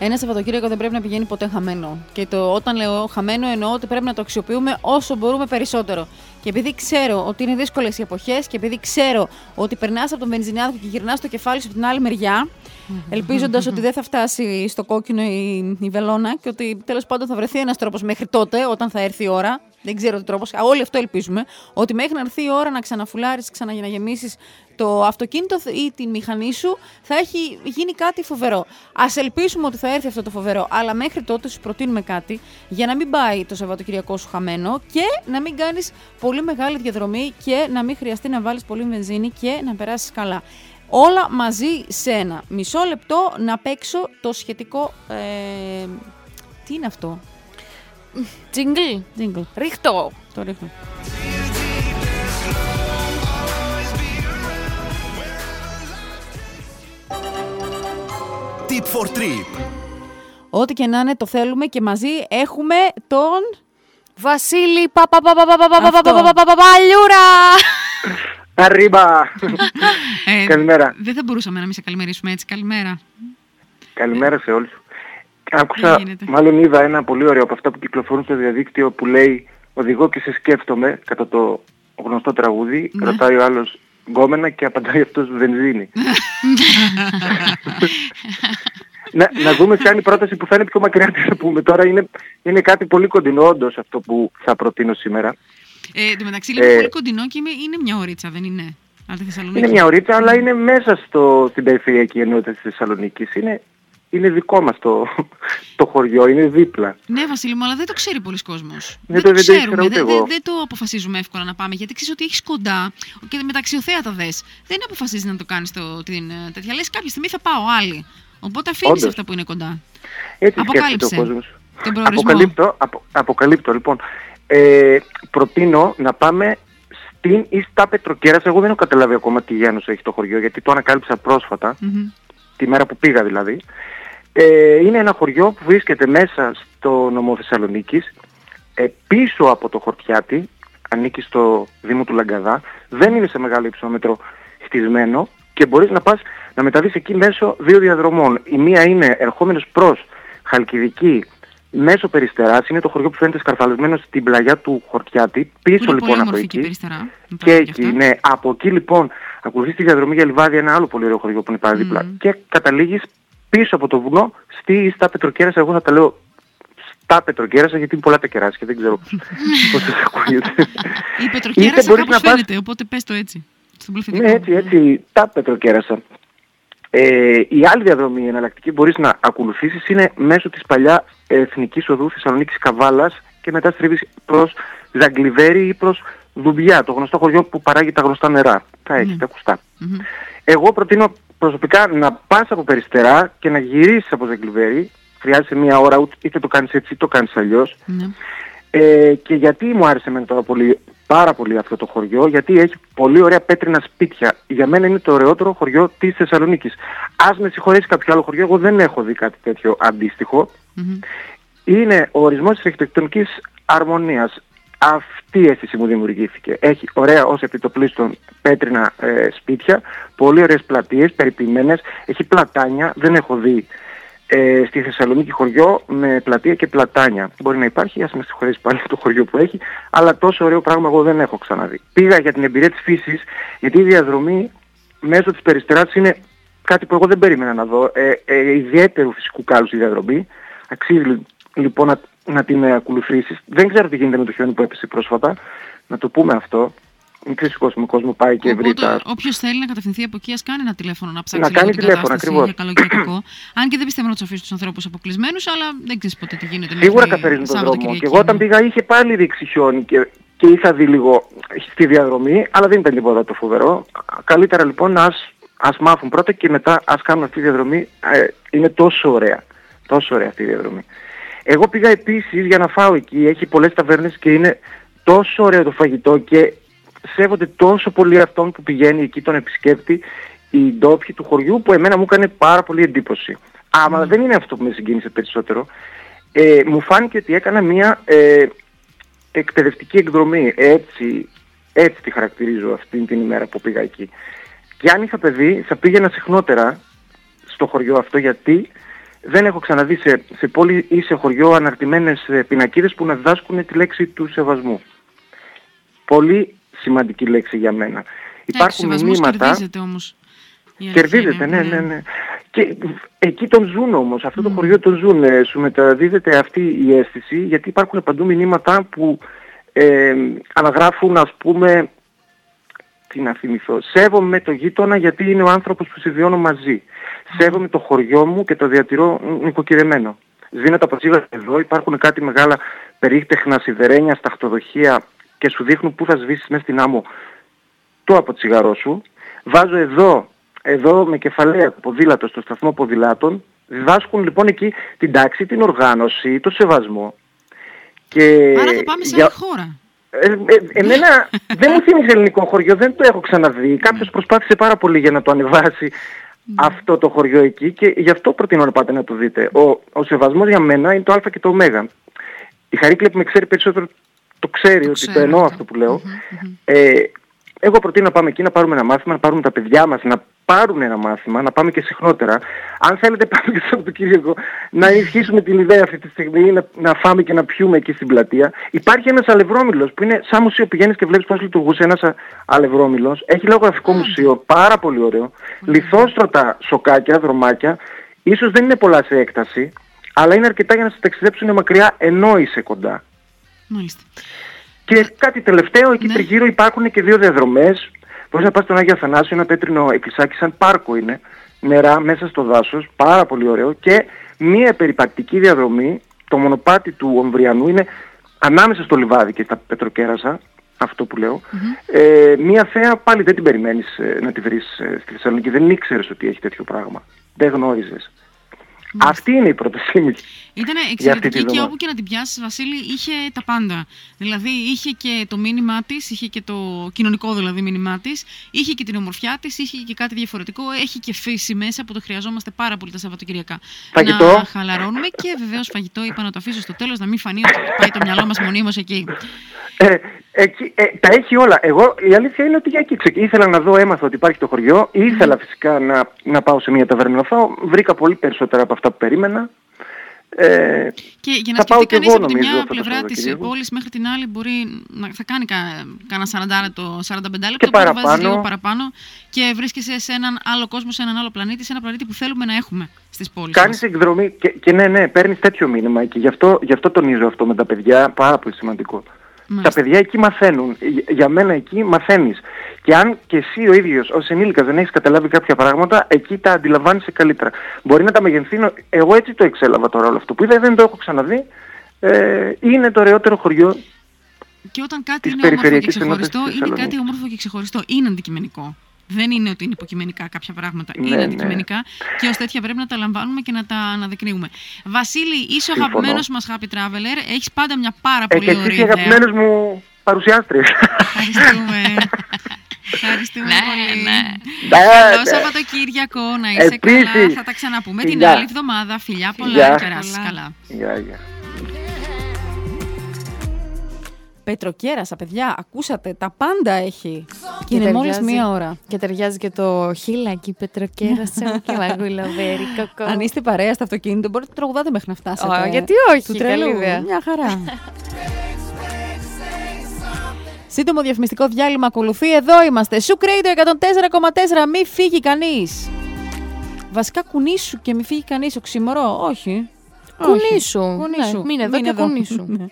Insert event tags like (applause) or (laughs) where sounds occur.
Ένα Σαββατοκύριακο δεν πρέπει να πηγαίνει ποτέ χαμένο. Και το, όταν λέω χαμένο εννοώ ότι πρέπει να το αξιοποιούμε όσο μπορούμε περισσότερο. Και επειδή ξέρω ότι είναι δύσκολες οι εποχές και επειδή ξέρω ότι περνάς από τον βενζινάδικο και γυρνάς το κεφάλι σου από την άλλη μεριά, ελπίζοντας ότι δεν θα φτάσει στο κόκκινο η, η βελόνα και ότι τέλος πάντων θα βρεθεί ένας τρόπος μέχρι τότε, όταν θα έρθει η ώρα. Δεν ξέρω τι τρόπος. Όλοι αυτό ελπίζουμε. Ότι μέχρι να έρθει η ώρα να ξαναφουλάρεις, ξαναγεμίσει το αυτοκίνητο ή τη μηχανή σου, θα έχει γίνει κάτι φοβερό. Α ελπίσουμε ότι θα έρθει αυτό το φοβερό. Αλλά μέχρι τότε σου προτείνουμε κάτι για να μην πάει το Σαββατοκυριακό σου χαμένο και να μην κάνεις πολύ μεγάλη διαδρομή και να μην χρειαστεί να βάλεις πολύ βενζίνη και να περάσεις καλά. Όλα μαζί σε ένα. Μισό λεπτό να παίξω το σχετικό. Ε, τι είναι αυτό. Τζιγκλ. Jingle. Ρίχτω. Το ρίχνω. Tip for Trip. Ό,τι και να είναι το θέλουμε και μαζί έχουμε τον... Βασίλη Παπαπαπαπαπαπαπαπαπαπαπαλιούρα. Arriba! Ε, Καλημέρα. Δεν θα μπορούσαμε να μην σε καλημερίσουμε έτσι. Καλημέρα. Καλημέρα σε όλους. Δεν Άκουσα, γίνεται; μάλλον είδα ένα πολύ ωραίο από αυτά που κυκλοφορούν στο διαδίκτυο που λέει «Οδηγώ και σε σκέφτομαι» κατά το γνωστό τραγούδι. Ναι. Ρωτάει ο άλλος γκόμενα και απαντάει αυτός βενζίνη. να, να δούμε ποια είναι η πρόταση που θα είναι πιο μακριά τι θα πούμε τώρα. Είναι, είναι κάτι πολύ κοντινό όντως αυτό που θα προτείνω σήμερα. Ε, εν τω μεταξύ λίγο Ε, πολύ κοντινό και είμαι, είναι μια ωρίτσα, δεν είναι. Αλλά τη Θεσσαλονίκη; Είναι μια ωρίτσα αλλά είναι μέσα στο, στην περιφερειακή ενότητα της Θεσσαλονίκης. Είναι, είναι δικό μας το, το χωριό, είναι δίπλα. Ναι, Βασίλη μου, αλλά δεν το ξέρει πολλοί κόσμος. Δεν το το- δεν το ήξερα ξέρουμε, ούτε δεν, δεν, εγώ. δεν το αποφασίζουμε εύκολα να πάμε. Γιατί ξέρεις ότι έχεις κοντά και μεταξιοθέα τα δες. Δεν αποφασίζεις να το κάνεις την ε, τέτοια. Λες κάποια στιγμή θα πάω άλλη. Οπότε αφήνεις Όντως. αυτά που είναι κοντά. Έτσι Αποκάλυψε σκέφτεται ο κόσμος. τον προορισμό. Αποκαλύπτω, απο, αποκαλύπτω λοιπόν. Ε, προτείνω να πάμε στην Ιστά Πετροκέρας. Εγώ δεν έχω καταλάβει ακόμα τι γένος έχει το χωριό γιατί το ανακάλυψα πρόσφατα, Μμμ. τη μέρα που πήγα δηλαδή. Ε, είναι ένα χωριό που βρίσκεται μέσα στο νομό Θεσσαλονίκης, ε, πίσω από το Χορτιάτι, ανήκει στο Δήμο του Λαγκαδά, δεν είναι σε μεγάλο υψόμετρο χτισμένο και μπορείς να πας να μεταβείς εκεί μέσω δύο διαδρομών. Η μία είναι ερχόμενος προς Χαλκιδική μέσω Περιστεράς, είναι το χωριό που φαίνεται σκαρφαλισμένο στην πλαγιά του Χορτιάτι, Που πίσω είναι λοιπόν πολύ από όμορφη και η εκεί. περιστερά. να τα Και πούμε εκεί, αυτά. ναι. Από εκεί λοιπόν ακολουθείς τη διαδρομή για Λιβάδι, ένα άλλο πολύ ωραίο χωριό που είναι πάρα δίπλα. Μμμ. Και καταλήγεις πίσω από το βουνό στη στα Πετροκέρασα. Εγώ θα τα λέω στα Πετροκέρασα γιατί είναι πολλά τα κεράσια, δεν ξέρω (laughs) πώς σας ακούγεται. Η Είτε Πετροκέρασα μπορείς κάπως να πας- φαίνεται, οπότε πες το έτσι. Στον πληθυντικό. Ναι, έτσι, έτσι, τα Πετροκέρασα. Ε, η άλλη διαδρομή η εναλλακτική μπορείς να ακολουθήσεις είναι μέσω της παλιά Εθνικής Οδούς Θεσσαλονίκης Καβάλας και μετά στρίβεις προς Ζαγκλιβέρι ή προς Δουμπιά, το γνωστό χωριό που παράγει τα γνωστά νερά. Τα έχεις, Ναι. τα ακουστά. Μμμ. Εγώ προτείνω προσωπικά να πας από Περιστερά και να γυρίσεις από Ζαγκλιβέρι. Χρειάζεται μία ώρα, ούτε- είτε το κάνεις έτσι είτε το κάνεις αλλιώς. Ναι. Ε, και γιατί μου άρεσε εμένα τώρα πολύ, πάρα πολύ αυτό το χωριό, γιατί έχει πολύ ωραία πέτρινα σπίτια. Για μένα είναι το ωραιότερο χωριό της Θεσσαλονίκης. Ας με συγχωρέσει κάποιο άλλο χωριό, εγώ δεν έχω δει κάτι τέτοιο αντίστοιχο. Μμμ. Είναι ο ορισμός της αρχιτεκτονικής αρμονίας. Αυτή η αίσθηση μου δημιουργήθηκε. Έχει ωραία ως επιτοπλίστων πέτρινα ε, σπίτια, πολύ ωραίες πλατείες, περιποιημένες, έχει πλατάνια, δεν έχω δει ε, στη Θεσσαλονίκη χωριό με πλατεία και πλατάνια. Μπορεί να υπάρχει, ας με συγχωρέσει πάλι το χωριό που έχει, αλλά τόσο ωραίο πράγμα εγώ δεν έχω ξαναδεί. Πήγα για την εμπειρία της φύσης, γιατί η διαδρομή μέσω της περιστεράς είναι κάτι που εγώ δεν περίμενα να δω. Ε, ε, ιδιαίτερου φυσικού κάλους η διαδρομή. Αξίζει λι- λοιπόν να, να την ε, ακολουθήσεις. Δεν ξέρω τι γίνεται με το χιόνι που έπεσε πρόσφατα. Να το πούμε αυτό. Μην ξέρεις κόσμο, κόσμο πάει και βρει Οπότε, τα... όποιος θέλει να κατευθυνθεί από εκεί, ας κάνει ένα τηλέφωνο να ψάξει Να λίγο κάνει την τηλέφωνο, κατάσταση ακριβώς. για καλοκαιριακό. Αν και δεν πιστεύω να τους αφήσει τους ανθρώπους αποκλεισμένους, αλλά δεν ξέρεις ποτέ τι γίνεται. Σίγουρα μέχρι καθαρίζουν τον Σάββατο δρόμο. Κυριακή, Και εγώ όταν ναι. πήγα είχε πάλι ρίξει χιόνι και, και είχα δει λίγο στη διαδρομή, αλλά δεν ήταν τίποτα το φοβερό. Καλύτερα λοιπόν ας, ας μάθουν πρώτα και μετά ας κάνουν αυτή τη διαδρομή. Ε, είναι τόσο ωραία. Τόσο ωραία αυτή η διαδρομή. Εγώ πήγα επίσης για να φάω εκεί. Έχει πολλές ταβέρνες και είναι τόσο ωραίο το φαγητό και σέβονται τόσο πολύ αυτόν που πηγαίνει εκεί τον επισκέπτη οι ντόπιοι του χωριού που εμένα μου έκανε πάρα πολύ εντύπωση. Άμα δεν είναι αυτό που με συγκίνησε περισσότερο, ε, μου φάνηκε ότι έκανα μια ε, εκπαιδευτική εκδρομή. Έτσι, έτσι τη χαρακτηρίζω αυτή την ημέρα που πήγα εκεί. Και αν είχα παιδί θα πήγαινα συχνότερα στο χωριό αυτό γιατί δεν έχω ξαναδεί σε, σε πόλη ή σε χωριό αναρτημένες ε, πινακίδες που να διδάσκουν τη λέξη του σεβασμού. Πολύ σημαντική λέξη για μένα. Υπάρχουν σεβασμός μηνύματα... κερδίζεται όμως. Η αλήθεια Κερδίζεται, είναι, ναι, ναι, ναι. Και εκεί τον ζουν όμως, αυτό το χωριό τον ζουν. ε, Σου μεταδίδεται αυτή η αίσθηση γιατί υπάρχουν παντού μηνύματα που ε, αναγράφουν ας πούμε, τι να θυμηθώ, σέβομαι το γείτονα γιατί είναι ο άνθρωπος που συμβιώνω μαζί. Σέβομαι το χωριό μου και το διατηρώ νοικοκυρεμένο. Σβήνω τα ποτσίγα εδώ, υπάρχουν κάτι μεγάλα περίχτεχνα σιδερένια στα χτοδοχεία και σου δείχνουν πού θα σβήσεις μέσα στην άμμο το αποτσιγαρό σου. Βάζω εδώ, εδώ με κεφαλαία το ποδήλατο στο σταθμό ποδηλάτων. Διδάσκουν λοιπόν εκεί την τάξη, την οργάνωση, το σεβασμό. Και Άρα θα πάμε σε για- άλλη χώρα. ε, ε, εμένα (laughs) δεν μου θυμίζει ελληνικό χωριό, δεν το έχω ξαναδεί. Κάποιος προσπάθησε πάρα πολύ για να το ανεβάσει αυτό το χωριό εκεί και γι' αυτό προτείνω να πάτε να το δείτε. Ο, ο σεβασμός για μένα είναι το α και το ω. Η Χαρίκλη που με ξέρει περισσότερο το ξέρει ότι ξέρω το εννοώ αυτό. αυτό που λέω. Ε, εγώ προτείνω να πάμε εκεί να πάρουμε ένα μάθημα, να πάρουμε τα παιδιά μας να πάρουν ένα μάθημα, να πάμε και συχνότερα. Αν θέλετε (laughs) πάμε και στο Σαββατοκύριακο να ενισχύσουμε την ιδέα αυτή τη στιγμή, να, να φάμε και να πιούμε εκεί στην πλατεία. Υπάρχει ένας αλευρόμιλος που είναι σαν μουσείο πηγαίνεις και βλέπεις πώς λειτουργούσε ένας α- αλευρόμιλος. Έχει λογογραφικό μουσείο, πάρα πολύ ωραίο. Λιθόστρωτα σοκάκια, δρομάκια. Ίσως δεν είναι πολλά σε έκταση, αλλά είναι αρκετά για να σε ταξιδέψουν μακριά ενώ είσαι κοντά. Μάλιστα. Και κάτι τελευταίο, εκεί Ναι. τριγύρω υπάρχουν και δύο διαδρομές. Μπορείς να πας στον Άγιο Αθανάσιο, ένα πέτρινο εκκλησάκι σαν πάρκο είναι, νερά μέσα στο δάσος, πάρα πολύ ωραίο. Και μία περιπατική διαδρομή, το μονοπάτι του Ομβριανού είναι ανάμεσα στο λιβάδι και στα Πετροκέρασα, αυτό που λεω Ε, μία θέα πάλι δεν την περιμένεις ε, να τη βρεις ε, στη Θεσσαλονίκη, δεν ήξερες ότι έχει τέτοιο πράγμα. Δεν γνώριζες. Αυτή είναι η πρότασή μου. Ήταν για αυτή τη εξαιρετική και βδομάδα. όπου και να την πιάσεις, Βασίλη, είχε τα πάντα. Δηλαδή, είχε και το μήνυμά της, είχε και το κοινωνικό δηλαδή μήνυμά της, είχε και την ομορφιά της, είχε και κάτι διαφορετικό, έχει και φύση μέσα που το χρειαζόμαστε πάρα πολύ τα Σαββατοκυριακά. Φαγητό. Να χαλαρώνουμε και βεβαίως φαγητό, είπα να το αφήσω στο τέλος, να μην φανεί ότι πάει το μυαλό μας μονίμως εκεί. Ε, εκεί, ε, τα έχει όλα. Εγώ η αλήθεια είναι ότι για εκεί ξεκ... ήθελα να δω, έμαθα ότι υπάρχει το χωριό. Ήθελα φυσικά να, να πάω σε μια ταβέρνα να φάω. Βρήκα πολύ περισσότερα από αυτά που περίμενα. Ε, Και για να Θα πάω σκεφτεί κι κανείς εγώ, από τη νομίζω, μια αυτό το πλευρά της Σαββατοκύριακο. πόλης μέχρι την άλλη, μπορεί να θα κάνει κα, κάνα 40 το 45 λεπτό Και που βάζεις παραπάνω. λίγο παραπάνω και βρίσκεσαι σε έναν άλλο κόσμο, σε έναν άλλο πλανήτη, σε ένα πλανήτη που θέλουμε να έχουμε στις πόλεις. κάνεις εκδρομή και, και ναι, ναι, παίρνεις τέτοιο μήνυμα και γι' αυτό, γι' αυτό τονίζω αυτό με τα παιδιά, πάρα πολύ σημαντικό. Τα παιδιά εκεί μαθαίνουν. Για- Για μένα εκεί μαθαίνεις. Και αν και εσύ ο ίδιος ως ενήλικας δεν έχεις καταλάβει κάποια πράγματα, εκεί τα αντιλαμβάνεσαι καλύτερα. Μπορεί να τα μεγενθύνω. Εγώ έτσι το εξέλαβα τώρα όλο αυτό που είδα, δεν το έχω ξαναδεί. Ε, είναι το ωραιότερο χωριό. Και όταν κάτι της είναι όμορφο και περιφερειακής ξεχωριστό, ενότητας της είναι κάτι Θεσσαλονίκης. όμορφο και ξεχωριστό. Είναι αντικειμενικό. Δεν είναι ότι είναι υποκειμενικά κάποια πράγματα. Ναι, είναι ναι. αντικειμενικά και ως τέτοια πρέπει να τα λαμβάνουμε και να τα αναδεικνύουμε. Βασίλη, είσαι ο Συμφωνώ. αγαπημένος μας Happy Traveler. Έχεις πάντα μια πάρα Ε, πολύ και εσύ ωραία είσαι ιδέα. αγαπημένος μου παρουσιάστρες. Ευχαριστούμε. Ευχαριστούμε Ναι, πολύ. ναι. Ναι, Καλό ναι. Σαββατοκύριακο, να είσαι Επίσης. καλά. Θα τα ξαναπούμε την Φιλιά. άλλη εβδομάδα. Φιλιά πολλά, Φιλιά. να περάσεις Καλά. καλά. Γεια, γεια. Πετροκέρασα, παιδιά, ακούσατε, τα πάντα έχει. Και Και είναι μόλις ταιριάζει. μία ώρα. Και ταιριάζει και το χίλακι πετροκέρασα (laughs) και μαγουλοβέρι κοκό. Αν είστε παρέα στο αυτοκίνητο, μπορείτε να τραγουδάτε μέχρι να φτάσετε. Ω, γιατί όχι, Του καλή τρελού. ιδέα. Μια χαρά. Σύντομο διαφημιστικό διάλειμμα ακολουθεί. Εδώ είμαστε. Σου Radio 104,4. Μη φύγει κανείς. Βασικά κουνήσου και μη φύγει κανείς. Οξυμωρό. Όχι. Κουνήσου. Όχι. Κουνήσου. Ναι, μείνε εδώ και κουνήσου. (laughs) Ναι.